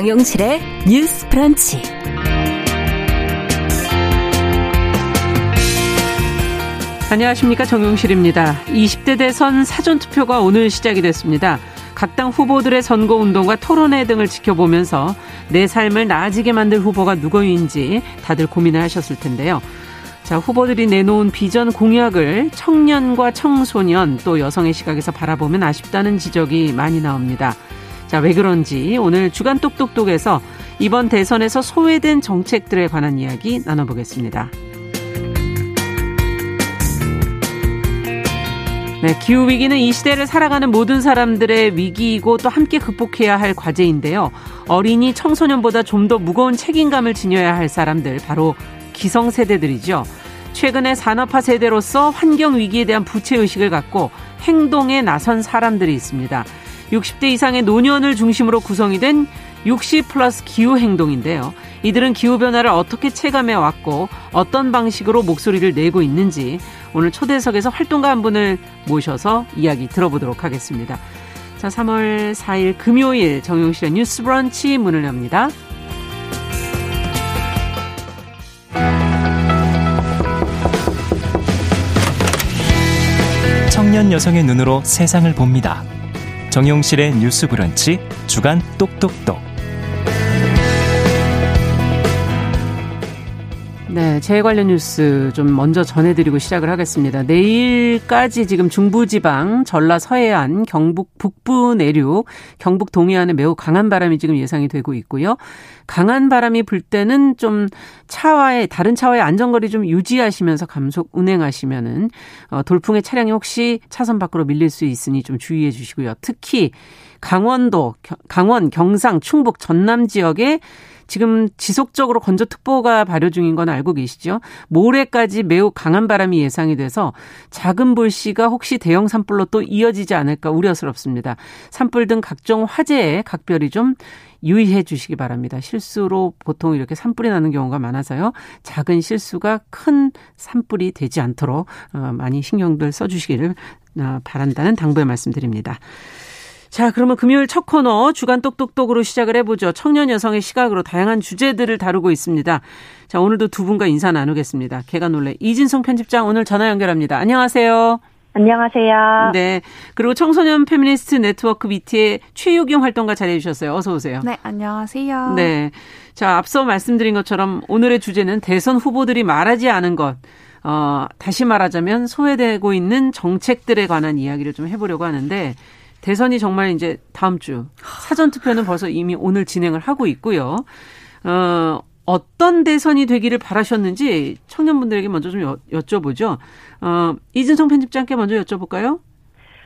정용실의 뉴스 프런치. 안녕하십니까 정용실입니다. 20대 대선 사전투표가 오늘 시작이 됐습니다. 각 당 후보들의 선거 운동과 토론회 등을 지켜보면서 내 삶을 나아지게 만들 후보가 누구인지 다들 고민을 하셨을 텐데요. 자, 후보들이 내놓은 비전 공약을 청년과 청소년 또 여성의 시각에서 바라보면 아쉽다는 지적이 많이 나옵니다. 자, 왜 그런지 오늘 주간 똑똑똑에서 이번 대선에서 소외된 정책들에 관한 이야기 나눠보겠습니다. 네, 기후 위기는 이 시대를 살아가는 모든 사람들의 위기이고 또 함께 극복해야 할 과제인데요. 어린이 청소년보다 좀 더 무거운 책임감을 지녀야 할 사람들, 바로 기성세대들이죠. 최근에 산업화 세대로서 환경 위기에 대한 부채 의식을 갖고 행동에 나선 사람들이 있습니다. 60대 이상의 노년을 중심으로 구성이 된 60 플러스 기후 행동인데요. 이들은 기후변화를 어떻게 체감해 왔고 어떤 방식으로 목소리를 내고 있는지 오늘 초대석에서 활동가 한 분을 모셔서 이야기 들어보도록 하겠습니다. 자, 3월 4일 금요일 정용실의 뉴스 브런치 문을 엽니다. 청년 여성의 눈으로 세상을 봅니다. 정용실의 뉴스 브런치 주간 똑똑똑. 네, 재해 관련 뉴스 좀 먼저 전해드리고 시작을 하겠습니다. 내일까지 지금 중부지방, 전라 서해안, 경북 북부 내륙, 경북 동해안에 매우 강한 바람이 지금 예상이 되고 있고요. 강한 바람이 불 때는 좀 차와의 다른 차와의 안전거리 좀 유지하시면서 감속 운행하시면은 어, 돌풍의 차량이 혹시 차선 밖으로 밀릴 수 있으니 좀 주의해 주시고요. 특히 강원도, 강원, 경상, 충북, 전남 지역에 지금 지속적으로 건조특보가 발효 중인 건 알고 계시죠? 모레까지 매우 강한 바람이 예상이 돼서 작은 불씨가 혹시 대형 산불로 또 이어지지 않을까 우려스럽습니다. 산불 등 각종 화재에 각별히 좀 유의해 주시기 바랍니다. 실수로 보통 이렇게 산불이 나는 경우가 많아서요. 작은 실수가 큰 산불이 되지 않도록 어, 많이 신경들 써주시기를 어, 바란다는 당부의 말씀드립니다. 자, 그러면 금요일 첫 코너 주간 똑똑똑으로 시작을 해보죠. 청년 여성의 시각으로 다양한 주제들을 다루고 있습니다. 자, 오늘도 두 분과 인사 나누겠습니다. 계간홀로의 이진송 편집장 오늘 전화 연결합니다. 안녕하세요. 안녕하세요. 네. 그리고 청소년 페미니스트 네트워크 위티의 최유경 활동가 자리해 주셨어요. 어서 오세요. 네, 안녕하세요. 네. 자, 앞서 말씀드린 것처럼 오늘의 주제는 대선 후보들이 말하지 않은 것. 어, 다시 말하자면 소외되고 있는 정책들에 관한 이야기를 좀 해보려고 하는데 대선이 정말 이제 다음 주 사전 투표는 벌써 이미 오늘 진행을 하고 있고요. 어, 어떤 대선이 되기를 바라셨는지 청년분들에게 먼저 좀 여, 여쭤보죠. 어, 이진성 편집장께 먼저 여쭤볼까요?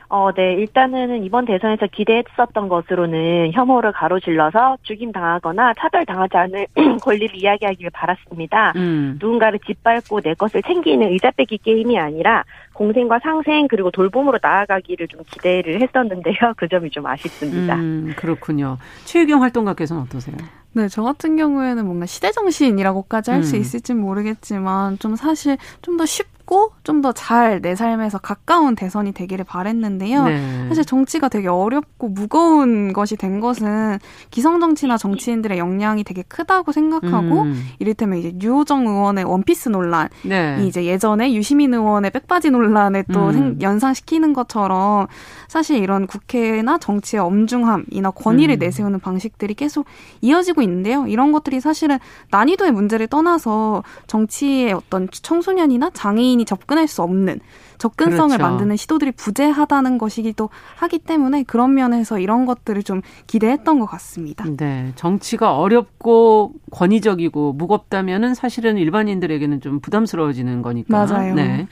어, 네. 일단은 이번 대선에서 기대했었던 것으로는 혐오를 가로질러서 죽임 당하거나 차별 당하지 않을 권리를 이야기하기를 바랐습니다. 음. 누군가를 짓밟고 내 것을 챙기는 의자 빼기 게임이 아니라 공생과 상생 그리고 돌봄으로 나아가기를 좀 기대를 했었는데요. 그 점이 좀 아쉽습니다. 음, 그렇군요. 최유경 활동가께서는 어떠세요? 네, 저 같은 경우에는 뭔가 시대 정신이라고까지 할수 음. 있을진 모르겠지만 좀 사실 좀 더 쉽 고 좀 더 잘 내 삶에서 가까운 대선이 되기를 바랬는데요. 네. 사실 정치가 되게 어렵고 무거운 것이 된 것은 기성 정치나 정치인들의 역량이 되게 크다고 생각하고 음. 이를테면 이제 유호정 의원의 원피스 논란이 네. 이제 예전에 유시민 의원의 백바지 논란에 또 음. 연상시키는 것처럼 사실 이런 국회나 정치의 엄중함이나 권위를 음. 내세우는 방식들이 계속 이어지고 있는데요. 이런 것들이 사실은 난이도의 문제를 떠나서 정치의 어떤 청소년이나 장애인 이 접근할 수 없는 접근성을 그렇죠. 만드는 시도들이 부재하다는 것이기도 하기 때문에 그런 면에서 이런 것들을 좀 기대했던 것 같습니다. 네. 정치가 어렵고 권위적이고 무겁다면은 사실은 일반인들에게는 좀 부담스러워지는 거니까. 맞아요. 네.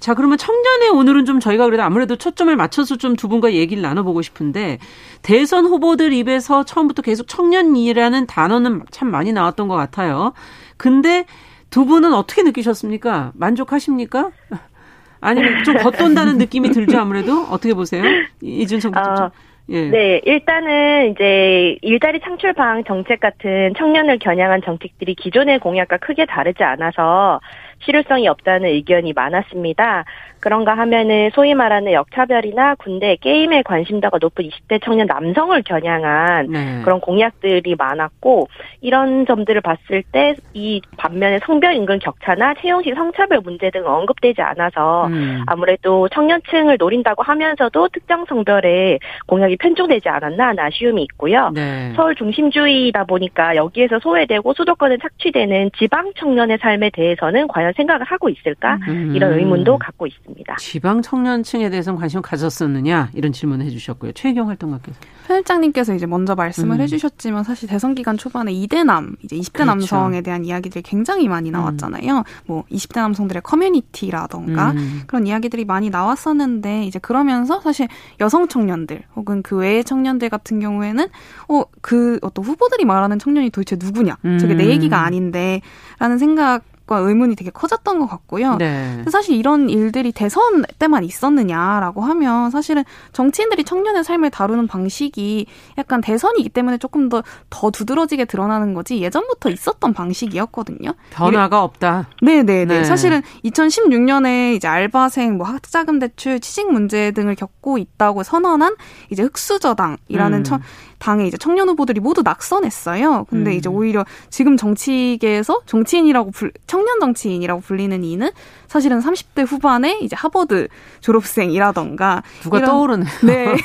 자, 그러면 청년의 오늘은 좀 저희가 그래도 아무래도 초점을 맞춰서 좀 두 분과 얘기를 나눠보고 싶은데 대선 후보들 입에서 처음부터 계속 청년이라는 단어는 참 많이 나왔던 것 같아요. 근데 두 분은 어떻게 느끼셨습니까? 만족하십니까? 아니면 좀 겉돈다는 느낌이 들죠, 아무래도? 어떻게 보세요? 이준석 부장. 어, 예. 네, 일단은 이제 일자리 창출 방 정책 같은 청년을 겨냥한 정책들이 기존의 공약과 크게 다르지 않아서 실효성이 없다는 의견이 많았습니다. 그런가 하면은 소위 말하는 역차별이나 군대 게임에 관심도가 높은 20대 청년 남성을 겨냥한 네. 그런 공약들이 많았고 이런 점들을 봤을 때 이 반면에 성별 인근 격차나 채용식 성차별 문제 등 언급되지 않아서 음. 아무래도 청년층을 노린다고 하면서도 특정 성별의 공약이 편중되지 않았나 하는 아쉬움이 있고요. 네. 서울 중심주의다 보니까 여기에서 소외되고 수도권에 착취되는 지방 청년의 삶에 대해서는 과연 생각을 하고 있을까 음. 이런 의문도 갖고 있습니다. 있습니다. 지방 청년층에 대해서는 관심 가졌었느냐 이런 질문을 해주셨고요. 최경 활동가께서 편집장님께서 이제 먼저 말씀을 음. 해주셨지만 사실 대선 기간 초반에 이대남 이제 20대 그렇죠. 남성에 대한 이야기들이 굉장히 많이 음. 나왔잖아요. 음. 뭐 20대 남성들의 커뮤니티라던가 음. 그런 이야기들이 많이 나왔었는데 이제 그러면서 사실 여성 청년들 혹은 그 외의 청년들 같은 경우에는 어 그 어떤 후보들이 말하는 청년이 도대체 누구냐? 저게 내 음. 얘기가 아닌데라는 생각 과 의문이 되게 커졌던 것 같고요. 네. 사실 이런 일들이 대선 때만 있었느냐라고 하면 사실은 정치인들이 청년의 삶을 다루는 방식이 약간 대선이기 때문에 조금 더 더 두드러지게 드러나는 거지 예전부터 있었던 방식이었거든요. 변화가 이래, 없다. 네네네. 네. 사실은 2016년에 이제 알바생, 뭐 학자금 대출, 취직 문제 등을 겪고 있다고 선언한 이제 흑수저당이라는 음. 청, 당에 이제 청년 후보들이 모두 낙선했어요. 근데 음. 이제 오히려 지금 정치계에서 정치인이라고 불, 청년 정치인이라고 불리는 이는 사실은 30대 후반에 이제 하버드 졸업생이라던가 누가 이런, 떠오르네. 네.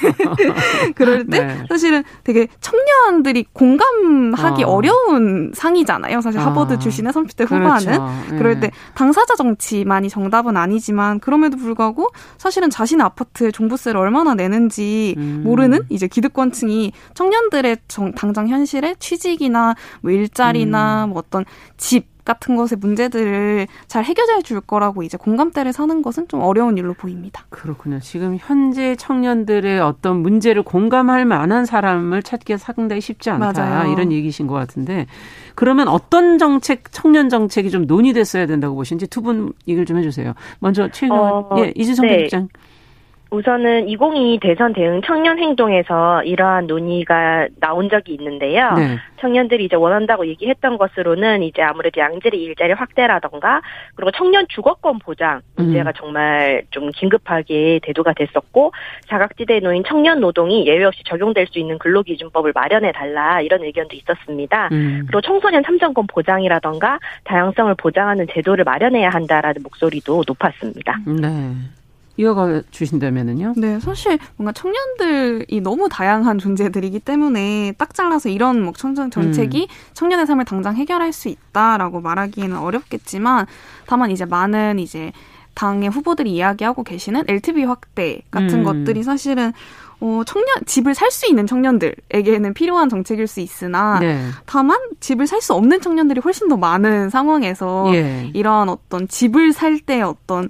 그럴 때 네. 사실은 되게 청년들이 공감하기 어. 려운 상이잖아요. 사실 하버드 어. 출신의 30대 후반은 그렇죠. 네. 그럴 때 당사자 정치만이 정답은 아니지만 그럼에도 불구하고 사실은 자신의 아파트에 종부세를 얼마나 내는지 음. 모르는 이제 기득권층이 청 년들의 정, 당장 현실에 취직이나 뭐 일자리나 음. 뭐 어떤 집 같은 것의 문제들을 잘 해결해 줄 거라고 이제 공감대를 사는 것은 좀 어려운 일로 보입니다. 그렇군요. 지금 현재 청년들의 어떤 문제를 공감할 만한 사람을 찾기가 상당히 쉽지 않다. 맞아요. 이런 얘기신 것 같은데 그러면 어떤 정책, 청년 정책이 좀 논의됐어야 된다고 보시는지 두 분 얘기를 좀 해주세요. 먼저 최경 어, 예, 이주성 네. 편집장. 우선은 2022 대선 대응 청년 행동에서 이러한 논의가 나온 적이 있는데요. 네. 청년들이 이제 원한다고 얘기했던 것으로는 이제 아무래도 양질의 일자리 확대라던가 그리고 청년 주거권 보장 문제가 음. 정말 좀 긴급하게 대두가 됐었고 자각지대에 놓인 청년 노동이 예외 없이 적용될 수 있는 근로기준법을 마련해 달라 이런 의견도 있었습니다. 음. 그리고 청소년 참정권 보장이라던가 다양성을 보장하는 제도를 마련해야 한다라는 목소리도 높았습니다. 네. 이어가 주신다면은요? 네, 사실 뭔가 청년들이 너무 다양한 존재들이기 때문에 딱 잘라서 이런 뭐 청년 정책이 음. 청년의 삶을 당장 해결할 수 있다라고 말하기에는 어렵겠지만 다만 이제 많은 이제 당의 후보들이 이야기하고 계시는 LTV 확대 같은 음. 것들이 사실은 어, 청년, 집을 살 수 있는 청년들에게는 필요한 정책일 수 있으나, 네. 다만 집을 살 수 없는 청년들이 훨씬 더 많은 상황에서, 예. 이런 어떤 집을 살 때 어떤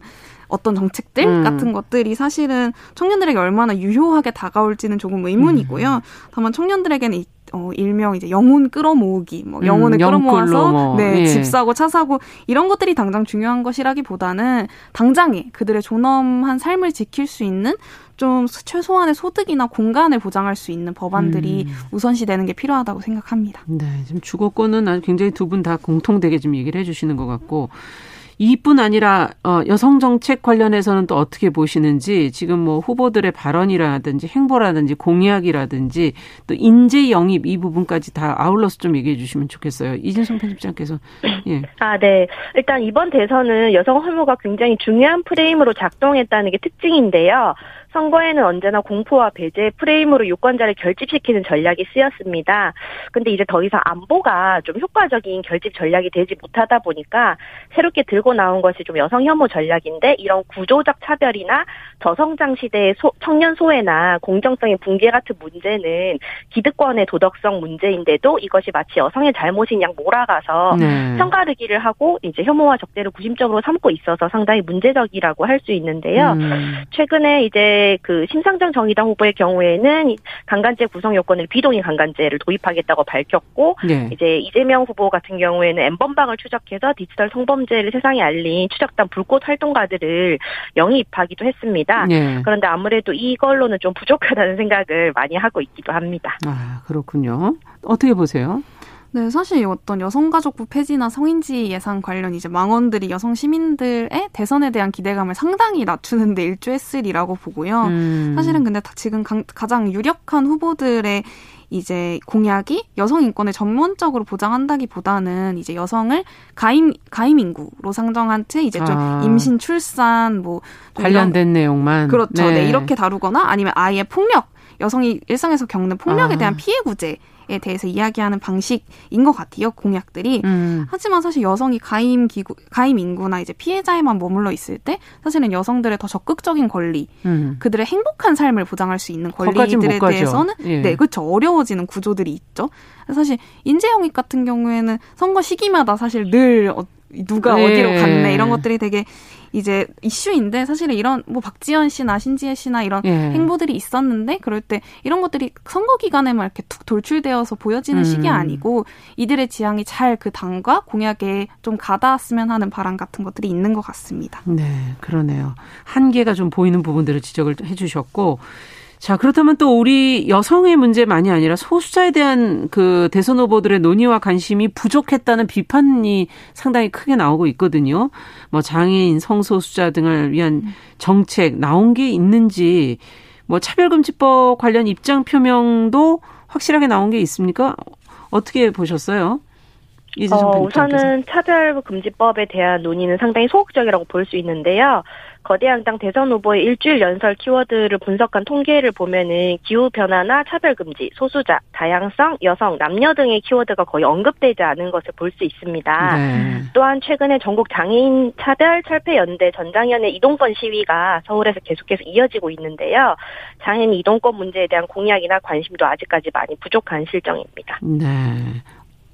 어떤 정책들 음. 같은 것들이 사실은 청년들에게 얼마나 유효하게 다가올지는 조금 의문이고요. 음. 다만 청년들에게는 이, 어, 일명 이제 영혼 끌어모으기, 뭐 음, 영혼을 음, 끌어모아서 뭐. 네, 예. 집 사고 차 사고 이런 것들이 당장 중요한 것이라기보다는 당장에 그들의 존엄한 삶을 지킬 수 있는 좀 최소한의 소득이나 공간을 보장할 수 있는 법안들이 음. 우선시되는 게 필요하다고 생각합니다. 네, 지금 주거권은 굉장히 두 분 다 공통되게 좀 얘기를 해주시는 것 같고 이뿐 아니라 어, 여성 정책 관련해서는 또 어떻게 보시는지 지금 뭐 후보들의 발언이라든지 행보라든지 공약이라든지 또 인재 영입 이 부분까지 다 아울러서 좀 얘기해 주시면 좋겠어요. 이진성 편집장께서 예. 아, 네. 일단 이번 대선은 여성 혐오가 굉장히 중요한 프레임으로 작동했다는 게 특징인데요. 선거에는 언제나 공포와 배제 프레임으로 유권자를 결집시키는 전략이 쓰였습니다. 근데 이제 더 이상 안보가 좀 효과적인 결집 전략이 되지 못하다 보니까 새롭게 들고 나온 것이 좀 여성 혐오 전략인데 이런 구조적 차별이나 저성장 시대의 소, 청년 소외나 공정성의 붕괴 같은 문제는 기득권의 도덕성 문제인데도 이것이 마치 여성의 잘못인 양 몰아가서 네. 평가르기를 하고 이제 혐오와 적대를 구심적으로 삼고 있어서 상당히 문제적이라고 할 수 있는데요. 음. 최근에 이제 그 심상정 정의당 후보의 경우에는 강간죄 구성 요건을 비동의 강간죄를 도입하겠다고 밝혔고 네. 이제 이재명 후보 같은 경우에는 엠번방을 추적해서 디지털 성범죄를 세상에 알린 추적단 불꽃 활동가들을 영입하기도 했습니다. 네. 그런데 아무래도 이걸로는 좀 부족하다는 생각을 많이 하고 있기도 합니다. 아 그렇군요. 어떻게 보세요? 네, 사실 어떤 여성가족부 폐지나 성인지 예산 관련 이제 망원들이 여성 시민들의 대선에 대한 기대감을 상당히 낮추는데 일조했으리라고 보고요. 음. 사실은 근데 지금 가장 유력한 후보들의 이제 공약이 여성 인권을 전문적으로 보장한다기보다는 이제 여성을 가임 가임 인구로 상정한 채 이제 좀 아. 임신 출산 뭐 관련된 이런, 내용만 그렇죠. 네. 네. 이렇게 다루거나 아니면 아예 폭력 여성이 일상에서 겪는 폭력에 아. 대한 피해 구제 에 대해서 이야기하는 방식인 것 같아요 공약들이 음. 하지만 사실 여성이 가임 기구 가임 인구나 이제 피해자에만 머물러 있을 때 사실은 여성들의 더 적극적인 권리 음. 그들의 행복한 삶을 보장할 수 있는 권리들에 대해서는 예. 네 그렇죠 어려워지는 구조들이 있죠 사실 인재 영입 같은 경우에는 선거 시기마다 사실 늘 어, 누가 네. 어디로 갔네 이런 것들이 되게 이제 이슈인데 사실은 이런 뭐 박지현 씨나 신지혜 씨나 이런 예. 행보들이 있었는데 그럴 때 이런 것들이 선거 기간에만 이렇게 툭 돌출되어서 보여지는 음. 시기 아니고 이들의 지향이 잘 그 당과 공약에 좀 가닿았으면 하는 바람 같은 것들이 있는 것 같습니다. 네, 그러네요. 한계가 좀 보이는 부분들을 지적을 해주셨고 자, 그렇다면 또 우리 여성의 문제만이 아니라 소수자에 대한 그 대선 후보들의 논의와 관심이 부족했다는 비판이 상당히 크게 나오고 있거든요. 뭐 장애인, 성소수자 등을 위한 정책 나온 게 있는지 뭐 차별금지법 관련 입장 표명도 확실하게 나온 게 있습니까? 어떻게 보셨어요? 어, 우선은 차별금지법에 대한 논의는 상당히 소극적이라고 볼 수 있는데요. 거대 양당 대선 후보의 일주일 연설 키워드를 분석한 통계를 보면은 기후 변화나 차별 금지, 소수자, 다양성, 여성, 남녀 등의 키워드가 거의 언급되지 않은 것을 볼 수 있습니다. 네. 또한 최근에 전국 장애인 차별 철폐 연대 전장연의 이동권 시위가 서울에서 계속해서 이어지고 있는데요. 장애인 이동권 문제에 대한 공약이나 관심도 아직까지 많이 부족한 실정입니다. 네.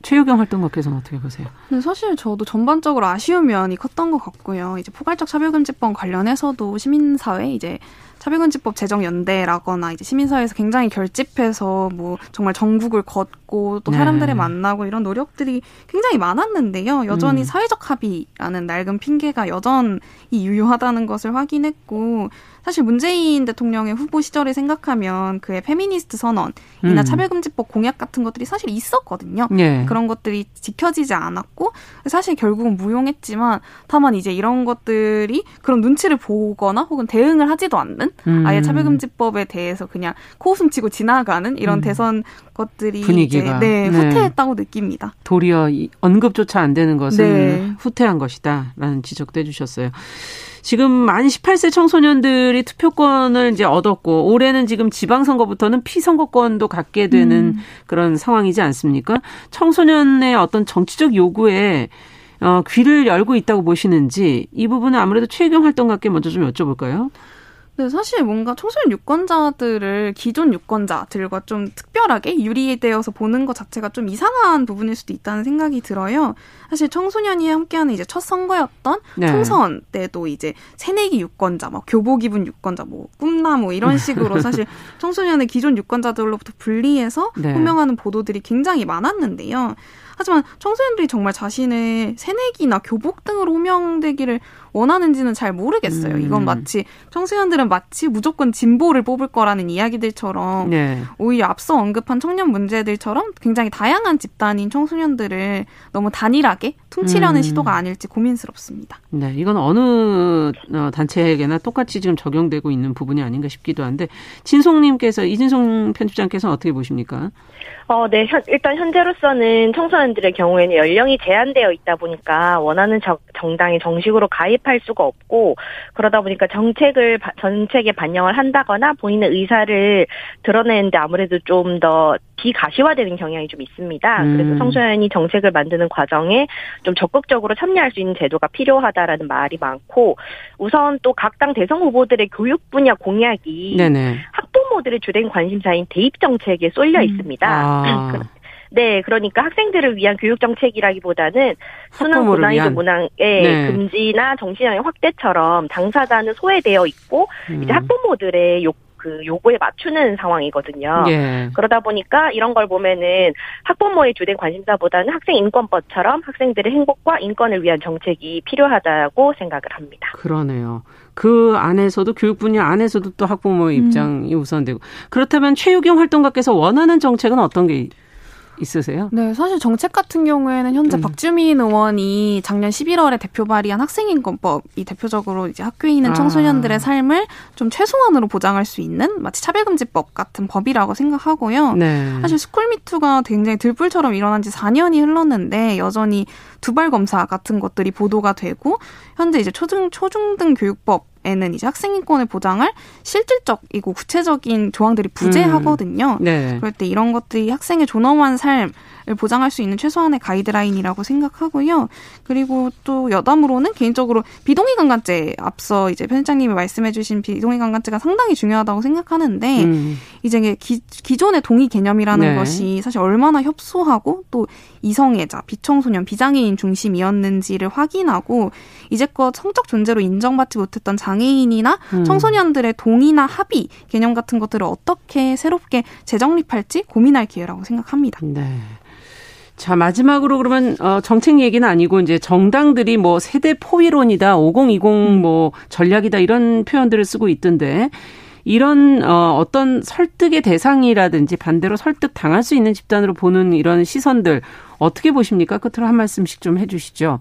최유경 활동가께서는 어떻게 보세요? 네, 사실 저도 전반적으로 아쉬운 면이 컸던 것 같고요. 이제 포괄적 차별금지법 관련해서도 시민사회 이제 차별금지법 제정연대라거나 이제 시민사회에서 굉장히 결집해서 뭐 정말 전국을 걷고 또 네. 사람들을 네. 만나고 이런 노력들이 굉장히 많았는데요. 여전히 음. 사회적 합의라는 낡은 핑계가 여전히 유효하다는 것을 확인했고 사실 문재인 대통령의 후보 시절을 생각하면 그의 페미니스트 선언이나 음. 차별금지법 공약 같은 것들이 사실 있었거든요. 네. 그런 것들이 지켜지지 않았고 사실 결국은 무용했지만 다만 이제 이런 것들이 그런 눈치를 보거나 혹은 대응을 하지도 않는 음. 아예 차별금지법에 대해서 그냥 코웃음 치고 지나가는 이런 음. 대선 것들이 분위기가 네, 네, 후퇴했다고 느낍니다. 도리어 언급조차 안 되는 것은 네. 후퇴한 것이다라는 지적도 해주셨어요. 지금 만 18세 청소년들이 투표권을 이제 얻었고 올해는 지금 지방선거부터는 피선거권도 갖게 되는 음. 그런 상황이지 않습니까? 청소년의 어떤 정치적 요구에 어, 귀를 열고 있다고 보시는지 이 부분은 아무래도 최경 활동가께 먼저 좀 여쭤볼까요? 네, 사실 뭔가 청소년 유권자들을 기존 유권자들과 좀 특별하게 유리되어서 보는 것 자체가 좀 이상한 부분일 수도 있다는 생각이 들어요. 사실 청소년이 함께하는 이제 첫 선거였던 네. 총선 때도 이제 새내기 유권자, 막 교복 입은 유권자, 뭐 꿈나무 이런 식으로 사실 청소년의 기존 유권자들로부터 분리해서 네. 호명하는 보도들이 굉장히 많았는데요. 하지만 청소년들이 정말 자신의 새내기나 교복 등으로 호명되기를 원하는지는 잘 모르겠어요. 음. 이건 마치 청소년들은 마치 무조건 진보를 뽑을 거라는 이야기들처럼 네. 오히려 앞서 언급한 청년 문제들처럼 굉장히 다양한 집단인 청소년들을 너무 단일하게 퉁치려는 음. 시도가 아닐지 고민스럽습니다. 네, 이건 어느 어, 단체에게나 똑같이 지금 적용되고 있는 부분이 아닌가 싶기도 한데 진송님께서 이진송 편집장께서는 어떻게 보십니까? 어, 네. 현, 일단 현재로서는 청소년들의 경우에는 연령이 제한되어 있다 보니까 원하는 정, 정당에 정식으로 가입 할 수가 없고 그러다 보니까 정책을 전책에 반영을 한다거나 본인의 의사를 드러내는데 아무래도 좀 더 비가시화되는 경향이 좀 있습니다. 음. 그래서 청소년이 정책을 만드는 과정에 좀 적극적으로 참여할 수 있는 제도가 필요하다라는 말이 많고 우선 또 각 당 대선 후보들의 교육 분야 공약이 네네. 학부모들의 주된 관심사인 대입 정책에 쏠려 음. 있습니다. 아. 네, 그러니까 학생들을 위한 교육 정책이라기보다는 수능 고난이도 문항의 네. 금지나 정신형의 확대처럼 당사자는 소외되어 있고 음. 이제 학부모들의 욕, 그 요구에 맞추는 상황이거든요. 예. 그러다 보니까 이런 걸 보면은 학부모의 주된 관심사보다는 학생 인권법처럼 학생들의 행복과 인권을 위한 정책이 필요하다고 생각을 합니다. 그러네요. 그 안에서도 교육 분야 안에서도 또 학부모의 음. 입장이 음. 우선되고 그렇다면 최유경 활동가께서 원하는 정책은 어떤 게 있으세요? 네, 사실 정책 같은 경우에는 현재 음. 박주민 의원이 작년 11월에 대표 발의한 학생인권법이 대표적으로 이제 학교에 있는 아. 청소년들의 삶을 좀 최소한으로 보장할 수 있는 마치 차별금지법 같은 법이라고 생각하고요. 네. 사실 스쿨미투가 굉장히 들불처럼 일어난 지 4년이 흘렀는데 여전히 두발 검사 같은 것들이 보도가 되고 현재 이제 초중 초중등 교육법 에는 이제 학생 인권을 보장할 실질적이고 구체적인 조항들이 부재하거든요. 음. 네. 그럴 때 이런 것들이 학생의 존엄한 삶 보장할 수 있는 최소한의 가이드라인이라고 생각하고요. 그리고 또 여담으로는 개인적으로 비동의 강간죄 앞서 이제 편집장님이 말씀해주신 비동의 강간죄가 상당히 중요하다고 생각하는데 음. 이제 기, 기존의 동의 개념이라는 네. 것이 사실 얼마나 협소하고 또 이성애자, 비청소년, 비장애인 중심이었는지를 확인하고 이제껏 성적 존재로 인정받지 못했던 장애인이나 음. 청소년들의 동의나 합의 개념 같은 것들을 어떻게 새롭게 재정립할지 고민할 기회라고 생각합니다. 네. 자, 마지막으로 그러면 어 정책 얘기는 아니고 이제 정당들이 뭐 세대 포위론이다, 5020 뭐 전략이다 이런 표현들을 쓰고 있던데 이런 어 어떤 설득의 대상이라든지 반대로 설득 당할 수 있는 집단으로 보는 이런 시선들 어떻게 보십니까? 끝으로 한 말씀씩 좀 해주시죠.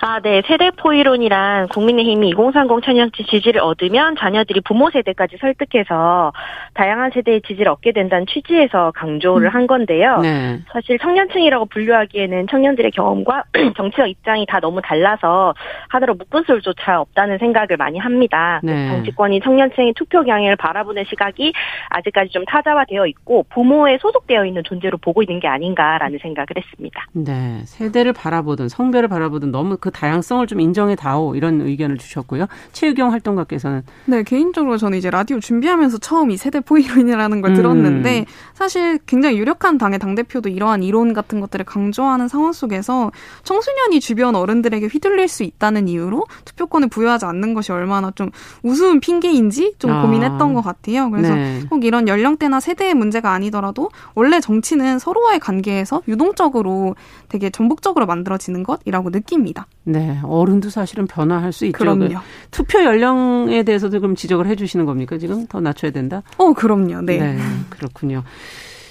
아, 네. 세대 포이론이란 국민의힘이 2030 천연지 지지를 얻으면 자녀들이 부모 세대까지 설득해서 다양한 세대의 지지를 얻게 된다는 취지에서 강조를 음. 한 건데요. 네. 사실 청년층이라고 분류하기에는 청년들의 경험과 정치적 입장이 다 너무 달라서 하나로 묶은 수조차 없다는 생각을 많이 합니다. 네. 정치권이 청년층의 투표 경향을 바라보는 시각이 아직까지 좀 타자화되어 있고 부모에 소속되어 있는 존재로 보고 있는 게 아닌가라는 생각을 했습니다. 네. 세대를 바라보든 성별을 바라보든 너무 그그 다양성을 좀 인정해 다오 이런 의견을 주셨고요. 최유경 활동가께서는 네 개인적으로 저는 이제 라디오 준비하면서 처음 이 세대 포이론이라는 걸 음. 들었는데 사실 굉장히 유력한 당의 당 대표도 이러한 이론 같은 것들을 강조하는 상황 속에서 청소년이 주변 어른들에게 휘둘릴 수 있다는 이유로 투표권을 부여하지 않는 것이 얼마나 좀 우스운 핑계인지 좀 아. 고민했던 것 같아요. 그래서 네. 꼭 이런 연령대나 세대의 문제가 아니더라도 원래 정치는 서로와의 관계에서 유동적으로 되게 전복적으로 만들어지는 것이라고 느낍니다. 네, 어른도 사실은 변화할 수 있죠. 그럼요. 그 투표 연령에 대해서도 그럼 지적을 해주시는 겁니까? 지금 더 낮춰야 된다? 어, 그럼요. 네. 네, 그렇군요.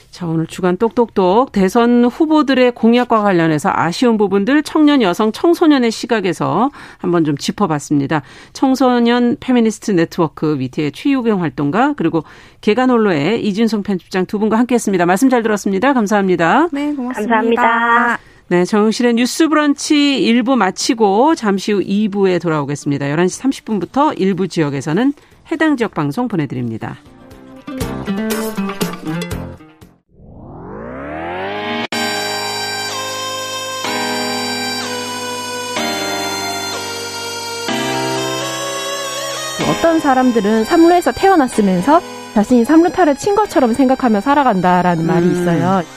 자, 오늘 주간 똑똑똑 대선 후보들의 공약과 관련해서 아쉬운 부분들 청년 여성 청소년의 시각에서 한번 좀 짚어봤습니다. 청소년 페미니스트 네트워크 밑에 최유경 활동가 그리고 계간홀로의 이진송 편집장 두 분과 함께했습니다. 말씀 잘 들었습니다. 감사합니다. 네, 고맙습니다. 감사합니다. 네, 정영실의 뉴스 브런치 1부 마치고 잠시 후 2부에 돌아오겠습니다. 11시 30분부터 일부 지역에서는 해당 지역 방송 보내드립니다. 어떤 사람들은 삼루에서 태어났으면서 자신이 삼루타를 친 것처럼 생각하며 살아간다라는 음. 말이 있어요.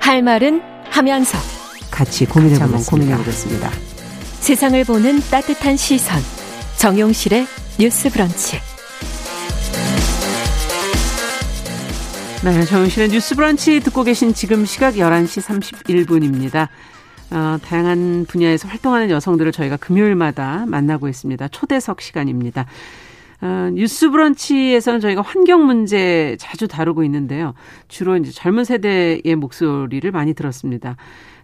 할 말은 하면서 같이 고민해 보면 고민해 보겠습니다. 세상을 보는 따뜻한 시선 정용실의 뉴스 브런치. 네, 정용실의 뉴스 브런치 듣고 계신 지금 시각 11시 31분입니다. 어, 다양한 분야에서 활동하는 여성들을 저희가 금요일마다 만나고 있습니다. 초대석 시간입니다. 어, 뉴스 브런치에서는 저희가 환경 문제 자주 다루고 있는데요. 주로 이제 젊은 세대의 목소리를 많이 들었습니다.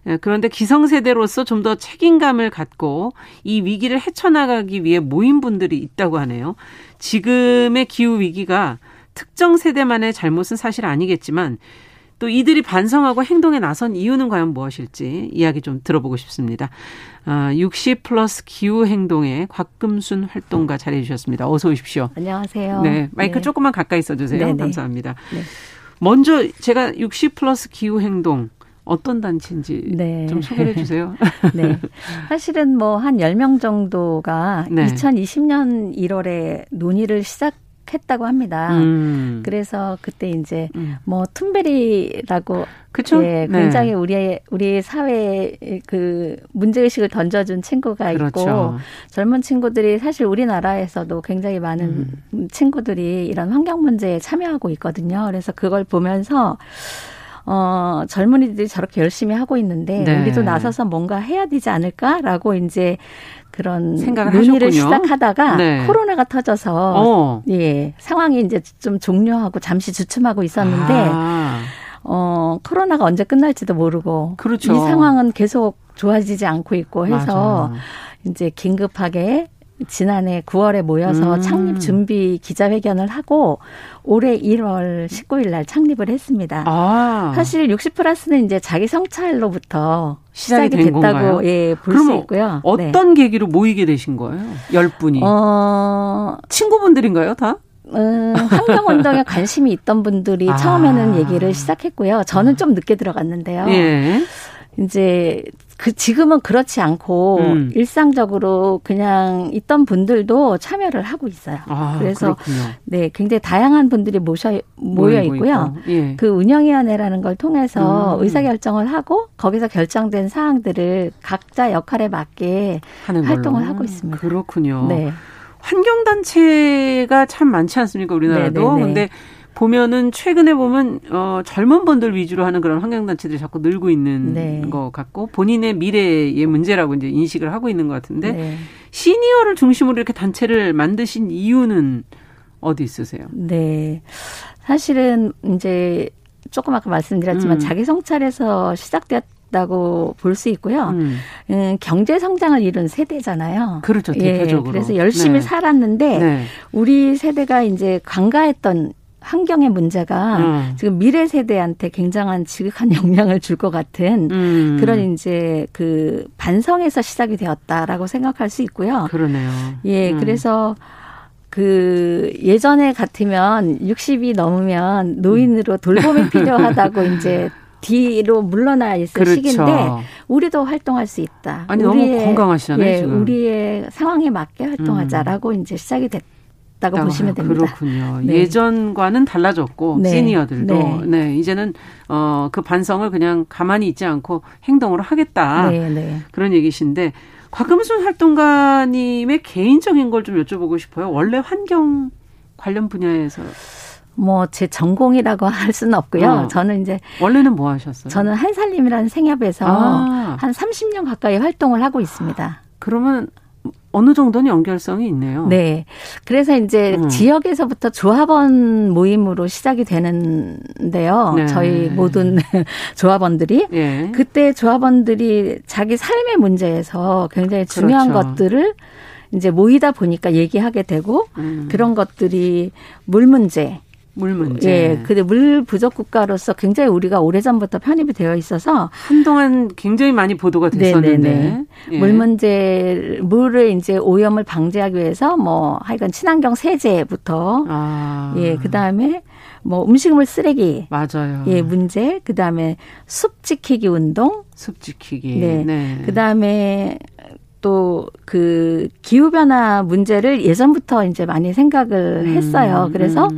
예, 그런데 기성세대로서 좀 더 책임감을 갖고 이 위기를 헤쳐나가기 위해 모인 분들이 있다고 하네요. 지금의 기후 위기가 특정 세대만의 잘못은 사실 아니겠지만 또 이들이 반성하고 행동에 나선 이유는 과연 무엇일지 이야기 좀 들어보고 싶습니다. 아, 60 플러스 기후 행동의 곽금순 활동가 자리해 주셨습니다. 어서 오십시오. 안녕하세요. 네, 마이크 네. 조금만 가까이 써주세요. 네네. 감사합니다. 네. 먼저 제가 60 플러스 기후 행동 어떤 단체인지 네. 좀 소개해 주세요. 네. 사실은 뭐 한 10명 정도가 네. 2020년 1월에 논의를 시작 했다고 합니다. 음. 그래서 그때 이제 음. 뭐 툰베리라고 그쵸? 예, 네. 굉장히 네. 우리 우리 사회에 그 문제 의식을 던져준 친구가 그렇죠. 있고 젊은 친구들이 사실 우리나라에서도 굉장히 많은 음. 친구들이 이런 환경 문제에 참여하고 있거든요. 그래서 그걸 보면서 어, 젊은이들이 저렇게 열심히 하고 있는데 네. 우리도 나서서 뭔가 해야 되지 않을까라고 이제 그런 생각을 논의를 하셨군요. 시작하다가 네. 코로나가 터져서 어. 예 상황이 이제 좀 종료하고 잠시 주춤하고 있었는데 아. 어 코로나가 언제 끝날지도 모르고 그렇죠. 이 상황은 계속 좋아지지 않고 있고 해서 맞아요. 이제 긴급하게 지난해 9월에 모여서 음. 창립 준비 기자회견을 하고 올해 1월 19일 날 창립을 했습니다. 아. 사실 60 플러스는 이제 자기 성찰로부터 시작이, 시작이 됐다고 예, 볼 수 있고요. 어떤 네. 계기로 모이게 되신 거예요? 10분이. 어... 친구분들인가요, 다? 음, 환경 운동에 관심이 있던 분들이 아. 처음에는 얘기를 시작했고요. 저는 좀 늦게 들어갔는데요. 예. 이제 그 지금은 그렇지 않고 음. 일상적으로 그냥 있던 분들도 참여를 하고 있어요. 아, 그래서 그렇군요. 네 굉장히 다양한 분들이 모셔 모여 있고요. 예. 그 운영위원회라는 걸 통해서 음. 의사 결정을 하고 거기서 결정된 사항들을 각자 역할에 맞게 활동을 걸로. 하고 있습니다. 그렇군요. 네. 환경단체가 참 많지 않습니까 우리나라도? 네네네. 네, 네. 근데 보면은 최근에 보면 어 젊은 분들 위주로 하는 그런 환경 단체들이 자꾸 늘고 있는 네. 것 같고 본인의 미래의 문제라고 이제 인식을 하고 있는 것 같은데 네. 시니어를 중심으로 이렇게 단체를 만드신 이유는 어디 있으세요? 네. 사실은 이제 조금 아까 말씀드렸지만 음. 자기 성찰에서 시작되었 다고 볼 수 있고요. 음. 음. 경제 성장을 이룬 세대잖아요. 그렇죠. 대표적으로. 예, 그래서 열심히 네. 살았는데 네. 우리 세대가 이제 관가했던 환경의 문제가 음. 지금 미래 세대한테 굉장한 지극한 영향을 줄 것 같은 음. 그런 이제 그 반성에서 시작이 되었다라고 생각할 수 있고요. 그러네요. 예, 음. 그래서 그 예전에 같으면 60이 넘으면 노인으로 돌봄이 필요하다고 이제 뒤로 물러나 있을 그렇죠. 시기인데 우리도 활동할 수 있다. 아니 우리의, 너무 건강하시잖아요. 예, 지금. 우리의 상황에 맞게 활동하자라고 음. 이제 시작이 됐다. 있다고 보시면 됩니다. 그렇군요. 네. 예전과는 달라졌고 네. 시니어들도 네. 네. 이제는 어 그 반성을 그냥 가만히 있지 않고 행동으로 하겠다 네, 네. 그런 얘기신데 곽금순 활동가님의 개인적인 걸 좀 여쭤보고 싶어요. 원래 환경 관련 분야에서 뭐제 전공이라고 할 수는 없고요. 어. 저는 이제 원래는 뭐 하셨어요? 저는 한살림이라는 생협에서 아. 한 30년 가까이 활동을 하고 있습니다. 그러면 어느 정도는 연결성이 있네요. 네. 그래서 이제 음. 지역에서부터 조합원 모임으로 시작이 되는데요. 네. 저희 모든 조합원들이 네. 그때 조합원들이 자기 삶의 문제에서 굉장히 중요한 그렇죠. 것들을 이제 모이다 보니까 얘기하게 되고 음. 그런 것들이 물 문제, 물 문제. 예. 근데 물 부족 국가로서 굉장히 우리가 오래전부터 편입이 되어 있어서 한동안 굉장히 많이 보도가 됐었는데 예. 물 문제 물을 이제 오염을 방지하기 위해서 뭐 하여간 친환경 세제부터 아. 예, 그다음에 뭐 음식물 쓰레기 맞아요. 예, 문제. 그다음에 숲 지키기 운동. 숲 지키기. 네. 네. 그다음에 또그 기후 변화 문제를 예전부터 이제 많이 생각을 음, 했어요. 그래서 음.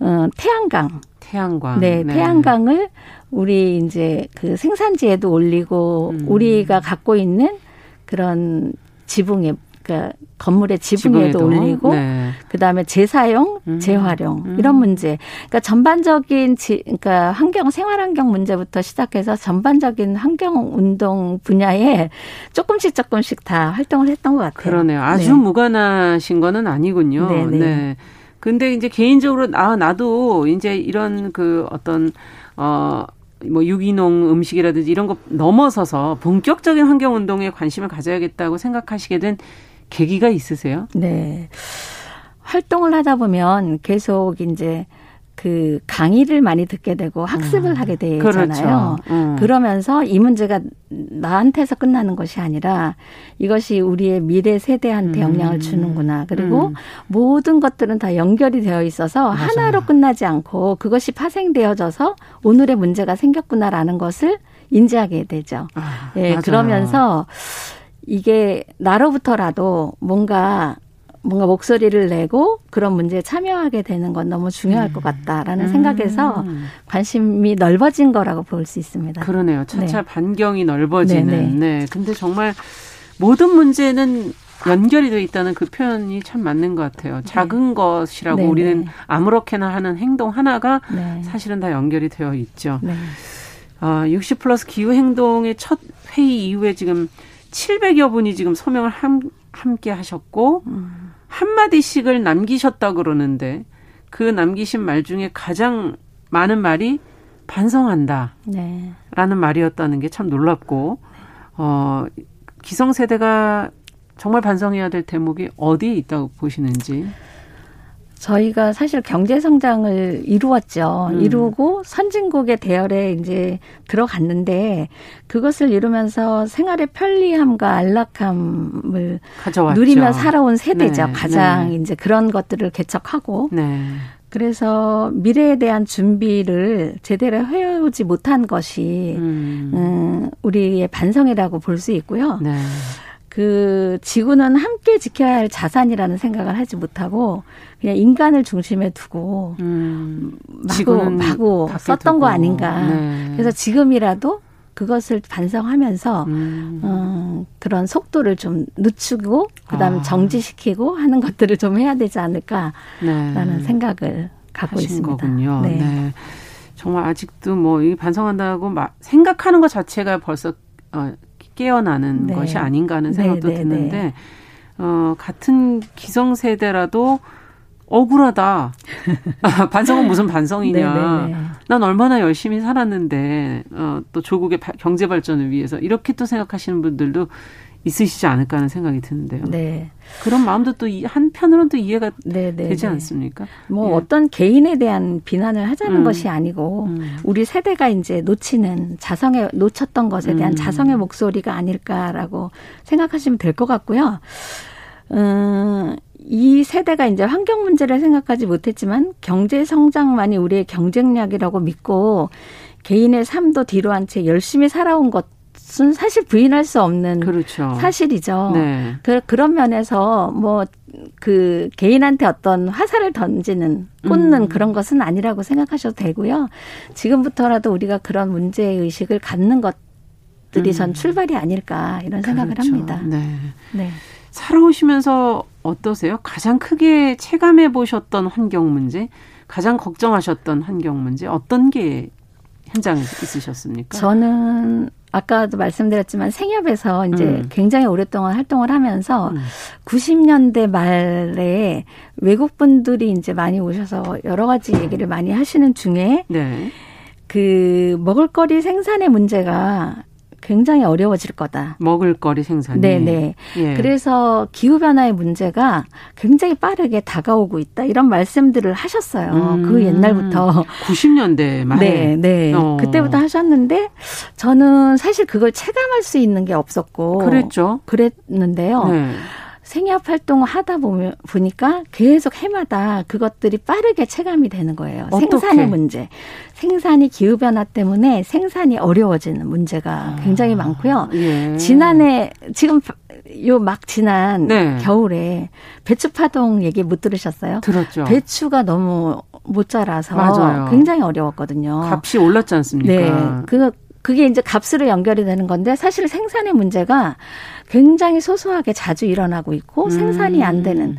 어, 태양광. 태양광. 네, 네, 태양광을 우리 이제 그 생산지에도 올리고 음. 우리가 갖고 있는 그런 지붕에 그러니까 건물의 지붕에도, 지붕에도? 올리고 네. 그다음에 재사용, 음. 재활용 음. 이런 문제. 그러니까 전반적인 지, 그러니까 환경 생활 환경 문제부터 시작해서 전반적인 환경 운동 분야에 조금씩 조금씩 다 활동을 했던 것 같아요. 그러네요. 아주 네. 무관하신 거는 아니군요. 네네. 네. 네. 근데 이제 개인적으로 아 나도 이제 이런 그 어떤 어 뭐 유기농 음식이라든지 이런 거 넘어서서 본격적인 환경 운동에 관심을 가져야겠다고 생각하시게 된 계기가 있으세요? 네. 활동을 하다 보면 계속 이제 그 강의를 많이 듣게 되고 학습을 음. 하게 되잖아요. 그렇죠. 음. 그러면서 이 문제가 나한테서 끝나는 것이 아니라 이것이 우리의 미래 세대한테 음. 영향을 주는구나. 그리고 음. 모든 것들은 다 연결이 되어 있어서 맞아요. 하나로 끝나지 않고 그것이 파생되어져서 오늘의 문제가 생겼구나라는 것을 인지하게 되죠. 아, 예, 맞아요. 그러면서 이게 나로부터라도 뭔가 뭔가 목소리를 내고 그런 문제에 참여하게 되는 건 너무 중요할 음. 것 같다라는 음. 생각에서 관심이 넓어진 거라고 볼 수 있습니다. 그러네요. 차차 네. 반경이 넓어지는. 네네. 네. 근데 정말 모든 문제는 연결이 돼 있다는 그 표현이 참 맞는 것 같아요. 네. 작은 네. 것이라고 네네. 우리는 아무렇게나 하는 행동 하나가 네. 사실은 다 연결이 되어 있죠. 네. 아, 60 플러스 기후 행동의 첫 회의 이후에 지금 700여 분이 지금 서명을 함, 함께 하셨고 음. 한마디씩을 남기셨다 그러는데 그 남기신 말 중에 가장 많은 말이 반성한다. 네. 라는 말이었다는 게 참 놀랍고 어 기성세대가 정말 반성해야 될 대목이 어디에 있다고 보시는지. 저희가 사실 경제 성장을 이루었죠. 음. 이루고 선진국의 대열에 이제 들어갔는데 그것을 이루면서 생활의 편리함과 안락함을 가져왔죠. 누리며 살아온 세대죠. 네. 가장 네. 이제 그런 것들을 개척하고 네. 그래서 미래에 대한 준비를 제대로 해오지 못한 것이 음. 음 우리의 반성이라고 볼 수 있고요. 네. 그 지구는 함께 지켜야 할 자산이라는 생각을 하지 못하고 그냥 인간을 중심에 두고 음, 마구 마구 썼던 두고. 거 아닌가. 네. 그래서 지금이라도 그것을 반성하면서 음. 어, 그런 속도를 좀 늦추고 그다음에 아. 정지시키고 하는 것들을 좀 해야 되지 않을까라는 네. 생각을 갖고 있습니다. 거군요. 네. 네. 정말 아직도 뭐 이 반성한다고 막 생각하는 것 자체가 벌써 어, 깨어나는 네. 것이 아닌가 하는 생각도 네, 네, 드는데 네. 어, 같은 기성세대라도 억울하다. 반성은 무슨 반성이냐. 네네네. 난 얼마나 열심히 살았는데, 어, 또 조국의 경제 발전을 위해서 이렇게 또 생각하시는 분들도 있으시지 않을까 하는 생각이 드는데요. 네. 그런 마음도 또 한편으로는 또 이해가 네네 되지 않습니까? 뭐 예. 어떤 개인에 대한 비난을 하자는 음. 것이 아니고 음. 우리 세대가 이제 놓치는 자성의 놓쳤던 것에 대한 음. 자성의 목소리가 아닐까라고 생각하시면 될 것 같고요. 음, 이 세대가 이제 환경 문제를 생각하지 못했지만 경제 성장만이 우리의 경쟁력이라고 믿고 개인의 삶도 뒤로 한 채 열심히 살아온 것 은 사실 부인할 수 없는 그렇죠. 사실이죠. 네. 그, 그런 면에서 뭐 그 개인한테 어떤 화살을 던지는 꽂는 음. 그런 것은 아니라고 생각하셔도 되고요. 지금부터라도 우리가 그런 문제 의식을 갖는 것들이 음. 전 출발이 아닐까 이런 생각을 그렇죠. 합니다. 네. 네. 살아오시면서 어떠세요? 가장 크게 체감해 보셨던 환경 문제, 가장 걱정하셨던 환경 문제 어떤 게 현장에 있으셨습니까? 저는 아까도 말씀드렸지만 생협에서 이제 음. 굉장히 오랫동안 활동을 하면서 음. 90년대 말에 외국 분들이 이제 많이 오셔서 여러 가지 얘기를 많이 하시는 중에 네. 그 먹을거리 생산의 문제가 굉장히 어려워질 거다. 먹을거리 생산이. 네네. 예. 그래서 기후 변화의 문제가 굉장히 빠르게 다가오고 있다. 이런 말씀들을 하셨어요. 음, 그 옛날부터. 90년대 말. 네, 네. 어. 그때부터 하셨는데 저는 사실 그걸 체감할 수 있는 게 없었고. 그랬죠. 그랬는데요. 네. 생협 활동을 하다 보면 보니까 계속 해마다 그것들이 빠르게 체감이 되는 거예요. 어떻게? 생산의 문제. 생산이 기후 변화 때문에 생산이 어려워지는 문제가 아, 굉장히 많고요. 예. 지난해 지금 요 막 지난 네. 겨울에 배추 파동 얘기 못 들으셨어요? 들었죠. 배추가 너무 못 자라서 맞아요. 굉장히 어려웠거든요. 값이 올랐지 않습니까? 네. 그 그게 이제 값으로 연결이 되는 건데 사실 생산의 문제가 굉장히 소소하게 자주 일어나고 있고 음. 생산이 안 되는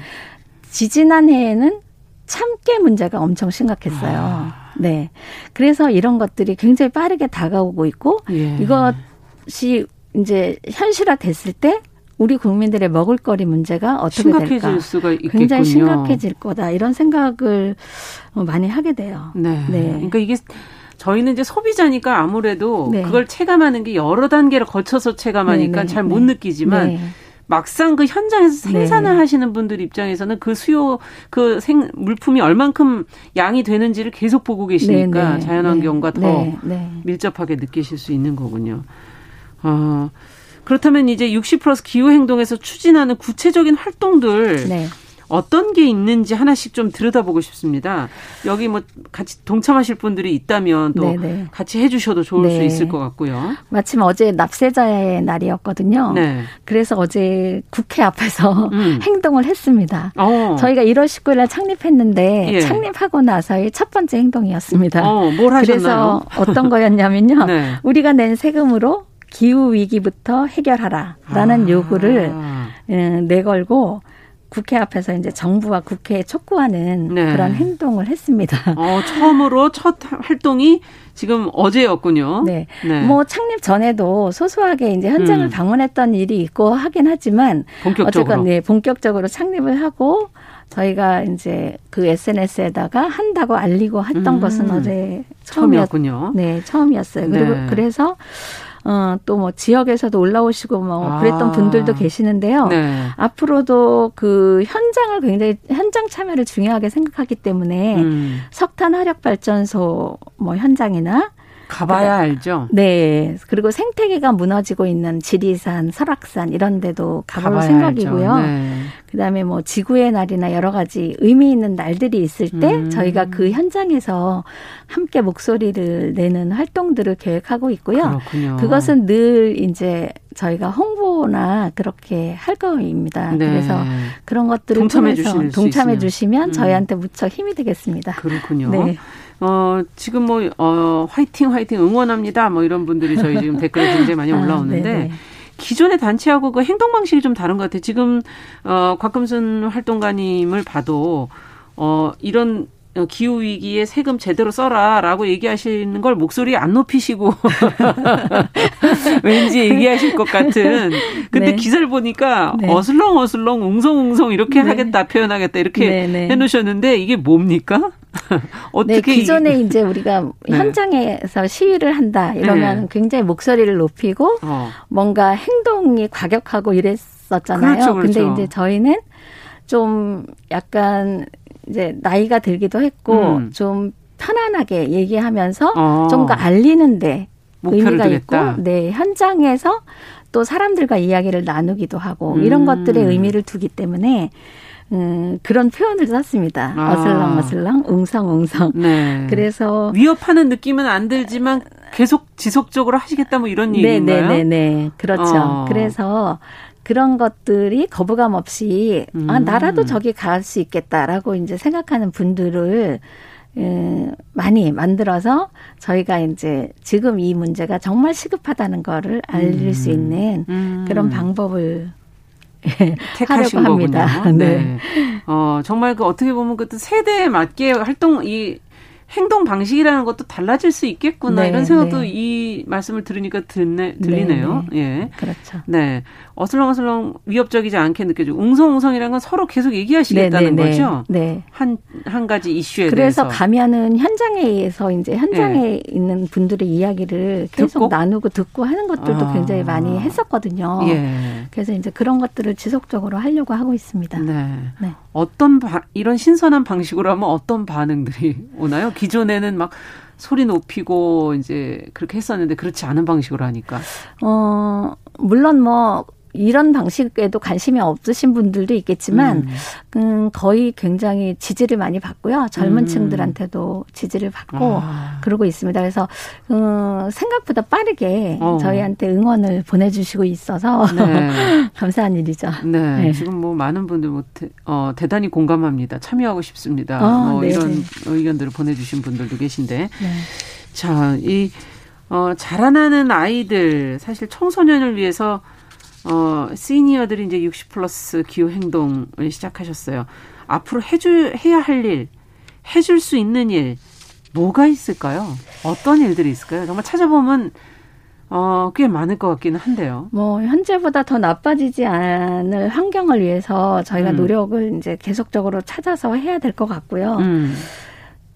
지지난 해에는 참깨 문제가 엄청 심각했어요. 아. 네. 그래서 이런 것들이 굉장히 빠르게 다가오고 있고 예. 이것이 이제 현실화 됐을 때 우리 국민들의 먹을거리 문제가 어떻게 심각해질 될까? 수가 있겠군요. 굉장히 심각해질 거다 이런 생각을 많이 하게 돼요. 네. 네. 그러니까 이게 저희는 이제 소비자니까 아무래도 네. 그걸 체감하는 게 여러 단계를 거쳐서 체감하니까 네, 네 잘못 네. 느끼지만 네. 막상 그 현장에서 생산을 하시는 분들 입장에서는 그 수요 그 생 물품이 얼만큼 양이 되는지를 계속 보고 계시니까 자연환경과 더 밀접하게 느끼실 수 있는 거군요. 어. 그렇다면 이제 60 플러스 기후 행동에서 추진하는 구체적인 활동들 어떤 게 있는지 하나씩 좀 들여다보고 싶습니다. 여기 뭐 같이 동참하실 분들이 있다면 또 네네. 같이 해주셔도 좋을 네. 수 있을 것 같고요. 마침 어제 납세자의 날이었거든요. 네. 그래서 어제 국회 앞에서 음. 행동을 했습니다. 어. 저희가 1월 19일 날 창립했는데 예. 창립하고 나서의 첫 번째 행동이었습니다. 어, 뭘 하셨나요? 그래서 어떤 거였냐면요. 네. 우리가 낸 세금으로 기후 위기부터 해결하라라는 아. 요구를 음, 내걸고 국회 앞에서 이제 정부와 국회에 촉구하는 네. 그런 행동을 했습니다. 어, 처음으로 첫 활동이 지금 어제였군요. 네. 네. 뭐 창립 전에도 소소하게 이제 현장을 음. 방문했던 일이 있고 하긴 하지만 본격적으로. 어쨌건 네, 본격적으로 창립을 하고 저희가 이제 그 SNS에다가 한다고 알리고 했던 음. 것은 어제 처음이었군요. 네, 처음이었어요. 그리고 네. 그래서 어, 또 뭐 지역에서도 올라오시고 뭐 아. 그랬던 분들도 계시는데요. 네. 앞으로도 그 현장을 굉장히 현장 참여를 중요하게 생각하기 때문에 음. 석탄 화력 발전소 뭐 현장이나 가봐야 알죠. 네. 그리고 생태계가 무너지고 있는 지리산, 설악산 이런 데도 가볼 생각이고요. 네. 그다음에 뭐 지구의 날이나 여러 가지 의미 있는 날들이 있을 때 음. 저희가 그 현장에서 함께 목소리를 내는 활동들을 계획하고 있고요. 그렇군요. 그것은 늘 이제 저희가 홍보나 그렇게 할 거입니다. 네. 그래서 그런 것들을 동참해 주시면 동참해 주시면 음. 저희한테 무척 힘이 되겠습니다. 그렇군요. 네. 어, 지금 뭐, 어, 화이팅, 화이팅 응원합니다. 뭐 이런 분들이 저희 지금 댓글에 굉장히 많이 아, 올라오는데, 아, 기존의 단체하고 그 행동 방식이 좀 다른 것 같아요. 지금, 어, 곽금순 활동가님을 봐도, 어, 이런 어, 기후 위기에 세금 제대로 써라라고 얘기하시는 걸 목소리 안 높이시고 왠지 얘기하실 것 같은. 근데 네. 기사를 보니까 네. 어슬렁 어슬렁 웅성웅성 이렇게 네. 하겠다 표현하겠다 이렇게 네, 네. 해놓으셨는데 이게 뭡니까? 어떻게 네, 기존에 이... 제 우리가 네. 현장에서 시위를 한다 이러면 굉장히 목소리를 높이고 어. 뭔가 행동이 과격하고 이랬었잖아요. 그렇죠, 그렇죠. 근데 이제 저희는 좀 약간 이제 나이가 들기도 했고 음. 좀 편안하게 얘기하면서 어. 좀더 알리는데 의미가 두겠다. 있고 네 현장에서 또 사람들과 이야기를 나누기도 하고 음. 이런 것들의 의미를 두기 때문에 음, 그런 표현을 썼습니다. 아. 어슬렁 어슬렁 웅성 웅성. 네. 그래서 위협하는 느낌은 안 들지만 계속 지속적으로 하시겠다 뭐 이런 네, 얘기인가요? 네네네. 네. 그렇죠. 어. 그래서 그런 것들이 거부감 없이 아, 음. 아 나라도 저기 갈 수 있겠다라고 이제 생각하는 분들을 음, 많이 만들어서 저희가 이제 지금 이 문제가 정말 시급하다는 거를 알릴 음. 수 있는 음. 그런 방법을 택하신 거군요. 네. 네. 어, 정말 그 어떻게 보면 그 세대에 맞게 활동, 이 행동 방식이라는 것도 달라질 수 있겠구나 네, 이런 생각도 네. 이 말씀을 들으니까 듣네, 들리네요. 네, 네. 예. 그렇죠. 네. 어슬렁어슬렁 위협적이지 않게 느껴지고 웅성웅성이라는 건 서로 계속 얘기하시겠다는 네, 네, 거죠. 네. 한, 한 가지 이슈에 그래서 대해서. 그래서 가면은 현장에서 이제 현장에 있는 분들의 이야기를 계속 듣고? 나누고 듣고 하는 것들도 아. 굉장히 많이 했었거든요. 예. 그래서 이제 그런 것들을 지속적으로 하려고 하고 있습니다. 네. 어떤 바, 이런 신선한 방식으로 하면 어떤 반응들이 오나요? 기존에는 막 소리 높이고 이제 그렇게 했었는데 그렇지 않은 방식으로 하니까. 어, 물론 뭐 이런 방식에도 관심이 없으신 분들도 있겠지만 음. 음, 거의 굉장히 지지를 많이 받고요. 젊은 음. 층들한테도 지지를 받고 아. 그러고 있습니다. 그래서 음, 생각보다 빠르게 어. 저희한테 응원을 보내주시고 있어서 네. 감사한 일이죠. 네. 네. 지금 뭐 많은 분들 뭐 대, 어, 대단히 공감합니다. 참여하고 싶습니다. 어, 뭐 이런 의견들을 보내주신 분들도 계신데 네. 자, 이 어, 자라나는 아이들 사실 청소년을 위해서 어, 시니어들이 이제 60 플러스 기후 행동을 시작하셨어요. 앞으로 해줄, 해야 할 일, 해줄 수 있는 일, 뭐가 있을까요? 어떤 일들이 있을까요? 정말 찾아보면 어, 꽤 많을 것 같기는 한데요. 뭐, 현재보다 더 나빠지지 않을 환경을 위해서 저희가 음. 노력을 이제 계속적으로 찾아서 해야 될 것 같고요. 음.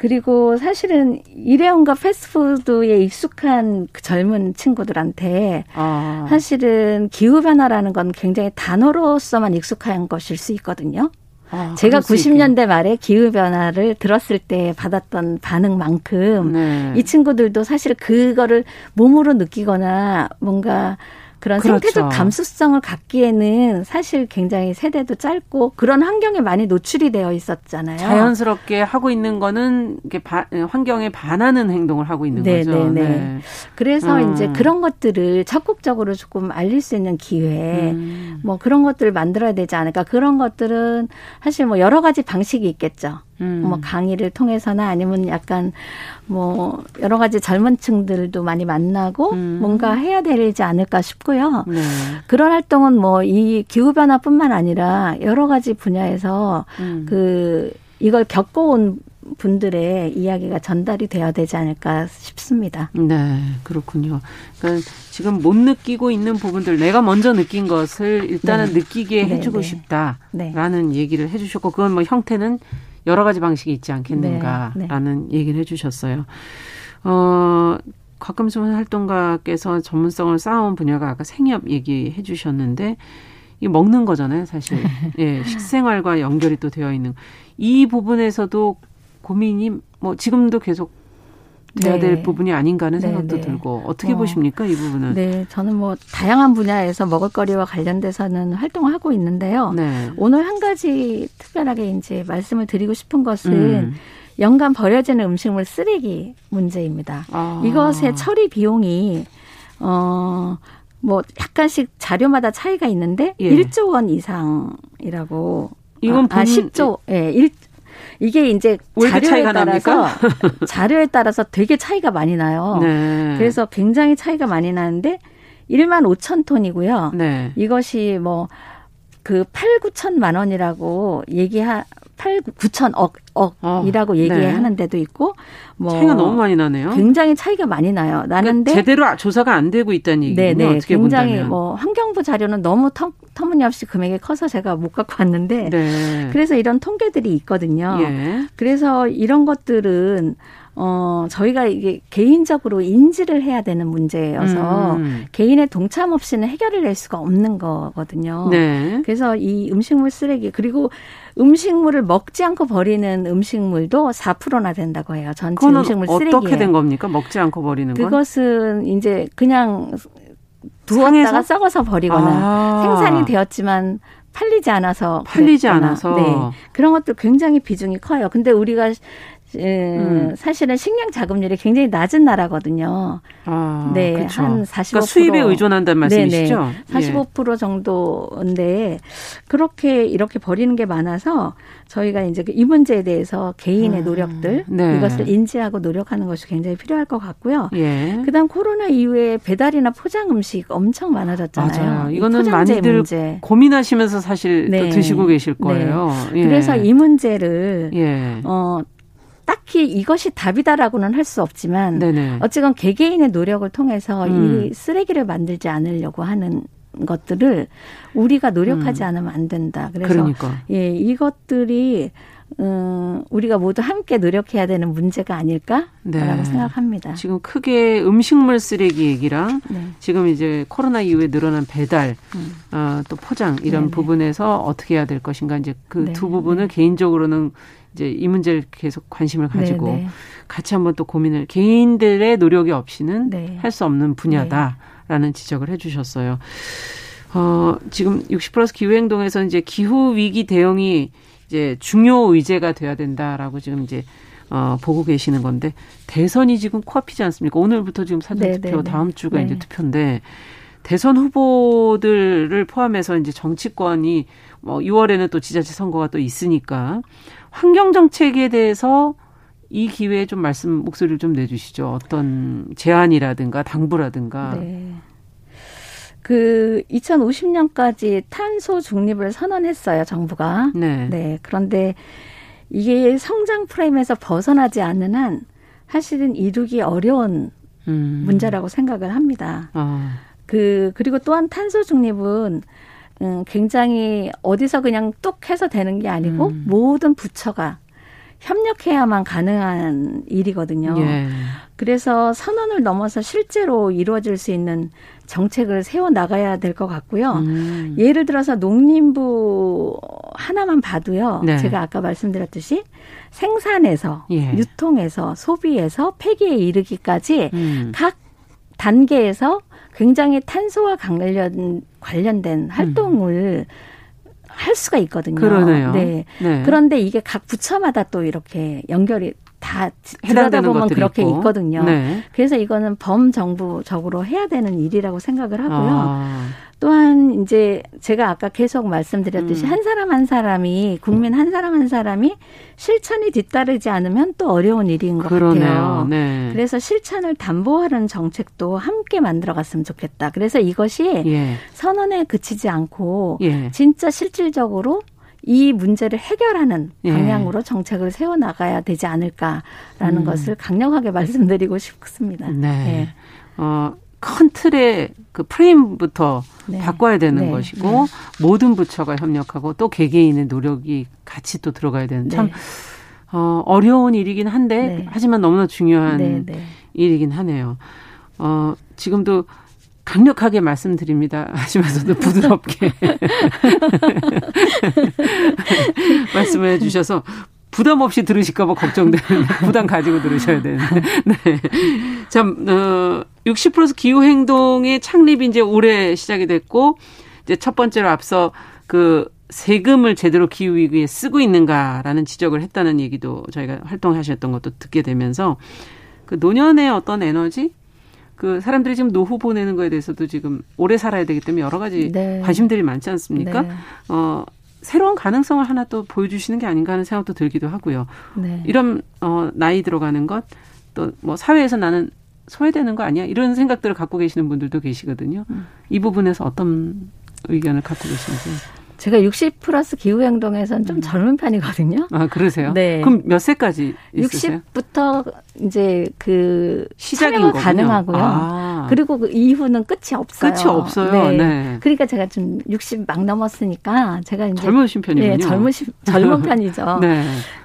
그리고 사실은 일회용과 패스트푸드에 익숙한 그 젊은 친구들한테 아. 사실은 기후 변화라는 건 굉장히 단어로서만 익숙한 것일 수 있거든요. 아, 제가 90년대 말에 기후 변화를 들었을 때 받았던 반응만큼 네. 이 친구들도 사실 그거를 몸으로 느끼거나 뭔가 그런 그렇죠. 생태적 감수성을 갖기에는 사실 굉장히 세대도 짧고 그런 환경에 많이 노출이 되어 있었잖아요. 자연스럽게 하고 있는 거는 이게 바, 환경에 반하는 행동을 하고 있는 네, 거죠. 네, 네. 그래서 음. 이제 그런 것들을 적극적으로 조금 알릴 수 있는 기회, 음. 뭐 그런 것들을 만들어야 되지 않을까. 그런 것들은 사실 뭐 여러 가지 방식이 있겠죠. 음. 뭐 강의를 통해서나 아니면 약간 뭐 여러 가지 젊은 층들도 많이 만나고 음. 뭔가 해야 되지 않을까 싶고요. 네. 그런 활동은 뭐 이 기후 변화뿐만 아니라 여러 가지 분야에서 음. 그 이걸 겪어온 분들의 이야기가 전달이 돼야 되지 않을까 싶습니다. 네, 그렇군요. 그러니까 지금 못 느끼고 있는 부분들, 내가 먼저 느낀 것을 일단은 네. 느끼게 네, 해주고 네. 싶다라는 네. 얘기를 해주셨고, 그건 뭐 형태는 여러 가지 방식이 있지 않겠는가라는 네, 네. 얘기를 해주셨어요. 어, 곽금순 활동가께서 전문성을 쌓아온 분야가 아까 생협 얘기해 주셨는데 이 먹는 거잖아요, 사실. 예, 식생활과 연결이 또 되어 있는 이 부분에서도 고민이 뭐 지금도 계속 돼야 네. 될 부분이 아닌가 하는 네, 생각도 네. 들고 어떻게 어, 보십니까 이 부분은? 네, 저는 뭐 다양한 분야에서 먹을거리와 관련돼서는 활동을 하고 있는데요. 네. 오늘 한 가지 특별하게 이제 말씀을 드리고 싶은 것은 음. 연간 버려지는 음식물 쓰레기 문제입니다. 아. 이것의 처리 비용이 어. 뭐 약간씩 자료마다 차이가 있는데 예. 1조 원 이상이라고 이건 아, 아 10조 예, 1 이게 이제 자료에 따라서 자료에 따라서 되게 차이가 많이 나요. 네. 그래서 굉장히 차이가 많이 나는데 1만 5천 톤이고요. 네. 이것이 뭐 그 8, 9천만 원이라고 얘기하 8, 9천 억, 억이라고 어, 얘기하는 네. 데도 있고 뭐 차이가 너무 많이 나네요. 굉장히 차이가 많이 나요. 나는데 그러니까 제대로 조사가 안 되고 있다는 얘기군요. 네네. 어떻게 굉장히 본다면. 뭐 환경부 자료는 너무 터, 터무니없이 금액이 커서 제가 못 갖고 왔는데 네. 그래서 이런 통계들이 있거든요. 예. 그래서 이런 것들은 어, 저희가 이게 개인적으로 인지를 해야 되는 문제여서 음. 개인의 동참 없이는 해결을 낼 수가 없는 거거든요. 네. 그래서 이 음식물 쓰레기 그리고 음식물을 먹지 않고 버리는 음식물도 4%나 된다고 해요. 전체 음식물 쓰레기. 어떻게 된 겁니까? 먹지 않고 버리는 건? 그것은 이제 그냥 두었다가 썩어서 버리거나 아. 생산이 되었지만 팔리지 않아서 팔리지 그랬거나. 않아서 네. 그런 것도 굉장히 비중이 커요. 근데 우리가 예, 음. 사실은 식량 자급률이 굉장히 낮은 나라거든요. 아, 네, 그쵸. 한 45%. 그러니까 수입에 의존한다는 말씀이시죠? 네네, 45% 예. 정도인데 그렇게 이렇게 버리는 게 많아서 저희가 이제 이 문제에 대해서 개인의 음. 노력들 네. 이것을 인지하고 노력하는 것이 굉장히 필요할 것 같고요. 예. 그다음 코로나 이후에 배달이나 포장 음식 엄청 많아졌잖아요. 맞아요. 이거는 많이들 문제. 고민하시면서 사실 네. 또 드시고 계실 네. 거예요. 네. 예. 그래서 이 문제를 예. 어 딱히 이것이 답이다라고는 할 수 없지만 네네. 어쨌건 개개인의 노력을 통해서 음. 이 쓰레기를 만들지 않으려고 하는 것들을 우리가 노력하지 음. 않으면 안 된다. 그래서 그러니까. 예, 이것들이 음, 우리가 모두 함께 노력해야 되는 문제가 아닐까라고 네. 생각합니다. 지금 크게 음식물 쓰레기 얘기랑 네. 지금 이제 코로나 이후에 늘어난 배달, 음. 어, 또 포장 이런 네네. 부분에서 어떻게 해야 될 것인가 이제 그두 네. 부분을 개인적으로는 이제 이 문제를 계속 관심을 가지고 네네. 같이 한번 또 고민을 개인들의 노력이 없이는 네. 할수 없는 분야다라는 네. 지적을 해주셨어요. 어, 지금 60 플러스 기후행동에서 이제 기후 위기 대응이 이제 중요 의제가 돼야 된다라고 지금 이제 어, 보고 계시는 건데 대선이 지금 코앞이지 않습니까? 오늘부터 지금 사전 네, 투표, 다음 주가 네. 이제 투표인데 대선 후보들을 포함해서 이제 정치권이 뭐 6월에는 또 지자체 선거가 또 있으니까 환경 정책에 대해서 이 기회에 좀 말씀 목소리를 좀 내주시죠. 어떤 제안이라든가 당부라든가. 네. 그 2050년까지 탄소 중립을 선언했어요, 정부가. 네. 네. 그런데 이게 성장 프레임에서 벗어나지 않는 한 사실은 이루기 어려운 음. 문제라고 생각을 합니다. 아. 그 그리고 또한 탄소 중립은 음, 굉장히 어디서 그냥 뚝 해서 되는 게 아니고 음. 모든 부처가 협력해야만 가능한 일이거든요. 예. 그래서 선언을 넘어서 실제로 이루어질 수 있는 정책을 세워 나가야 될 것 같고요. 음. 예를 들어서 농림부 하나만 봐도요. 네. 제가 아까 말씀드렸듯이 생산에서 예. 유통에서 소비에서 폐기에 이르기까지 음. 각 단계에서 굉장히 탄소와 관련 관련된 활동을 음. 할 수가 있거든요. 그러네요. 네. 네. 그런데 이게 각 부처마다 또 이렇게 연결이 다 들여다 보면 그렇게 있고. 있거든요. 네. 그래서 이거는 범정부적으로 해야 되는 일이라고 생각을 하고요. 아. 또한 이제 제가 아까 계속 말씀드렸듯이 음. 한 사람 한 사람이 국민 한 사람 한 사람이 실천이 뒤따르지 않으면 또 어려운 일인 것 그러네요. 같아요. 네. 그래서 실천을 담보하는 정책도 함께 만들어갔으면 좋겠다. 그래서 이것이 예. 선언에 그치지 않고 예. 진짜 실질적으로 이 문제를 해결하는 예. 방향으로 예. 정책을 세워 나가야 되지 않을까라는 음. 것을 강력하게 말씀드리고 싶습니다. 네. 네. 어, 큰 틀의 그 프레임부터 네. 바꿔야 되는 네. 것이고 네. 모든 부처가 협력하고 또 개개인의 노력이 같이 또 들어가야 되는 참 네. 어, 어려운 일이긴 한데 네. 하지만 너무나 중요한 네, 일이긴 하네요. 어, 지금도 강력하게 말씀드립니다. 하시면서도 부드럽게 말씀해 주셔서 부담 없이 들으실까봐 걱정되는데 부담 가지고 들으셔야 되는데. 네. 참, 어, 60 플러스 기후 행동의 창립이 이제 올해 시작이 됐고 이제 첫 번째로 앞서 그 세금을 제대로 기후 위기에 쓰고 있는가라는 지적을 했다는 얘기도 저희가 활동하셨던 것도 듣게 되면서 그 노년의 어떤 에너지 그 사람들이 지금 노후 보내는 거에 대해서도 지금 오래 살아야 되기 때문에 여러 가지 네. 관심들이 많지 않습니까? 네. 어 새로운 가능성을 하나 또 보여주시는 게 아닌가 하는 생각도 들기도 하고요. 네. 이런 어 나이 들어가는 것 또 뭐 사회에서 나는 소외되는 거 아니야? 이런 생각들을 갖고 계시는 분들도 계시거든요. 음. 이 부분에서 어떤 의견을 갖고 계신지. 제가 60 플러스 기후 행동에서는 좀 음. 젊은 편이거든요. 아, 그러세요? 네. 그럼 몇 세까지 있으세요? 60부터 이제 그 시작이 가능하고요. 아. 그리고 그 이후는 끝이 없어요. 끝이 없어요. 네. 네. 그러니까 제가 좀 60 막 넘었으니까 제가 이제 젊으신 편이군요. 네, 젊으신 젊은 편이죠. 네.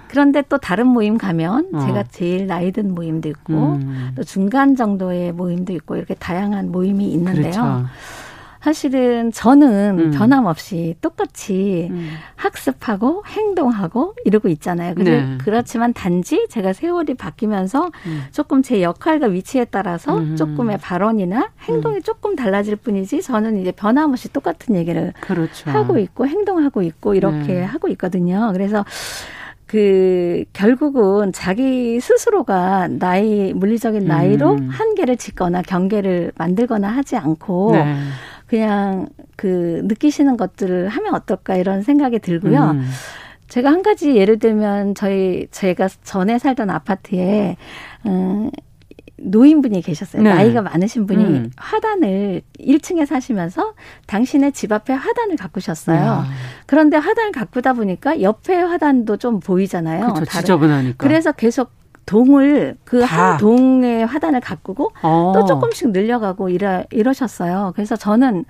그런데 또 다른 모임 가면 어. 제가 제일 나이 든 모임도 있고 음. 또 중간 정도의 모임도 있고 이렇게 다양한 모임이 있는데요. 그렇죠. 사실은 저는 음. 변함없이 똑같이 음. 학습하고 행동하고 이러고 있잖아요. 네. 그렇지만 단지 제가 세월이 바뀌면서 음. 조금 제 역할과 위치에 따라서 음. 조금의 발언이나 행동이 음. 조금 달라질 뿐이지 저는 이제 변함없이 똑같은 얘기를 그렇죠. 하고 있고 행동하고 있고 이렇게 네. 하고 있거든요. 그래서 그 결국은 자기 스스로가 나이 물리적인 나이로 음. 한계를 짓거나 경계를 만들거나 하지 않고 네. 그냥 그 느끼시는 것들을 하면 어떨까 이런 생각이 들고요. 음. 제가 한 가지 예를 들면 저희 제가 전에 살던 아파트에 음 노인분이 계셨어요. 네. 나이가 많으신 분이 음. 화단을 1층에 사시면서 당신의 집 앞에 화단을 가꾸셨어요. 야. 그런데 화단을 가꾸다 보니까 옆에 화단도 좀 보이잖아요. 그렇죠. 지저분하니까. 그래서 계속 동을 그 한 동의 화단을 가꾸고 어. 또 조금씩 늘려가고 이러, 이러셨어요. 그래서 저는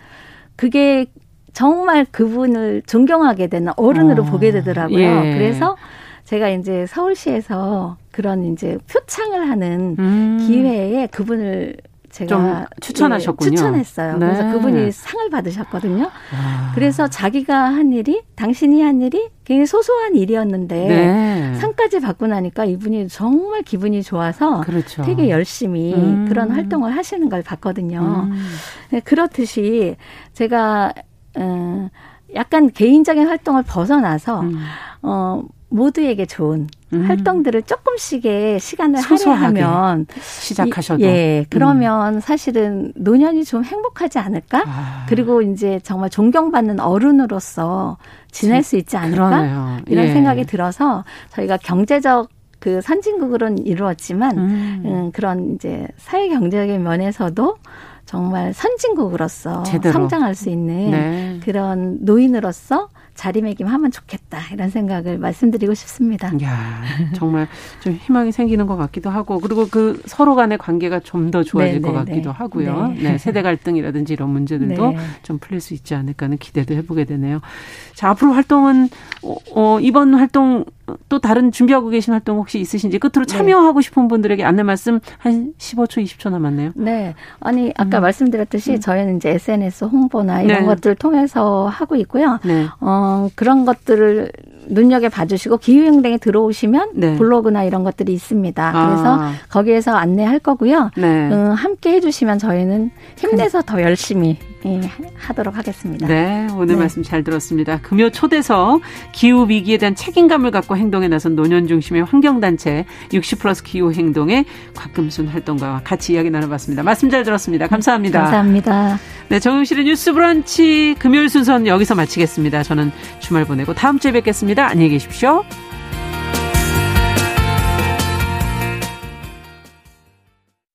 그게 정말 그분을 존경하게 되는 어른으로 어. 보게 되더라고요. 예. 그래서 제가 이제 서울시에서 그런 이제 표창을 하는 음. 기회에 그분을 제가 추천하셨군요. 네, 추천했어요. 네. 그래서 그분이 상을 받으셨거든요. 아. 그래서 자기가 한 일이 당신이 한 일이 굉장히 소소한 일이었는데 네. 상까지 받고 나니까 이분이 정말 기분이 좋아서 그렇죠. 되게 열심히 음. 그런 활동을 하시는 걸 봤거든요. 음. 네, 그렇듯이 제가 음, 약간 개인적인 활동을 벗어나서 음. 어 모두에게 좋은 음. 활동들을 조금씩의 시간을 할애하면 시작하셔도 이, 예 그러면 음. 사실은 노년이 좀 행복하지 않을까 아. 그리고 이제 정말 존경받는 어른으로서 지낼 수 있지 않을까 그러네요. 이런 예. 생각이 들어서 저희가 경제적 그 선진국으로는 이루었지만 음. 음, 그런 이제 사회 경제적인 면에서도 정말 선진국으로서 제대로. 성장할 수 있는 네. 그런 노인으로서 자리매김하면 좋겠다 이런 생각을 말씀드리고 싶습니다. 야 정말 좀 희망이 생기는 것 같기도 하고 그리고 그 서로 간의 관계가 좀 더 좋아질 네네네. 것 네, 네. 같기도 하고요. 네. 네. 세대 갈등이라든지 이런 문제들도 네. 좀 풀릴 수 있지 않을까 하는 기대도 해보게 되네요. 자 앞으로 활동은 어, 어, 이번 활동 또 다른 준비하고 계신 활동 혹시 있으신지 끝으로 네. 참여하고 싶은 분들에게 안내 말씀 한 15초, 20초 남았네요. 네. 아니, 아까 음. 말씀드렸듯이 음. 저희는 이제 SNS 홍보나 이런 네. 것들을 통해서 하고 있고요. 네. 어, 그런 것들을 눈여겨 봐주시고 기후행동에 들어오시면 네. 블로그나 이런 것들이 있습니다. 아. 그래서 거기에서 안내할 거고요. 네. 음, 함께 해주시면 저희는 힘내서 더 열심히 예, 하도록 하겠습니다. 네, 오늘 네. 말씀 잘 들었습니다. 금요 초대서 기후 위기에 대한 책임감을 갖고 행동에 나선 노년 중심의 환경단체 60 플러스 기후 행동의 곽금순 활동가와 같이 이야기 나눠봤습니다. 말씀 잘 들었습니다. 감사합니다. 감사합니다. 네, 정용실의 뉴스 브런치 금요일 순서는 여기서 마치겠습니다. 저는 주말 보내고 다음 주에 뵙겠습니다. 안녕히 계십시오.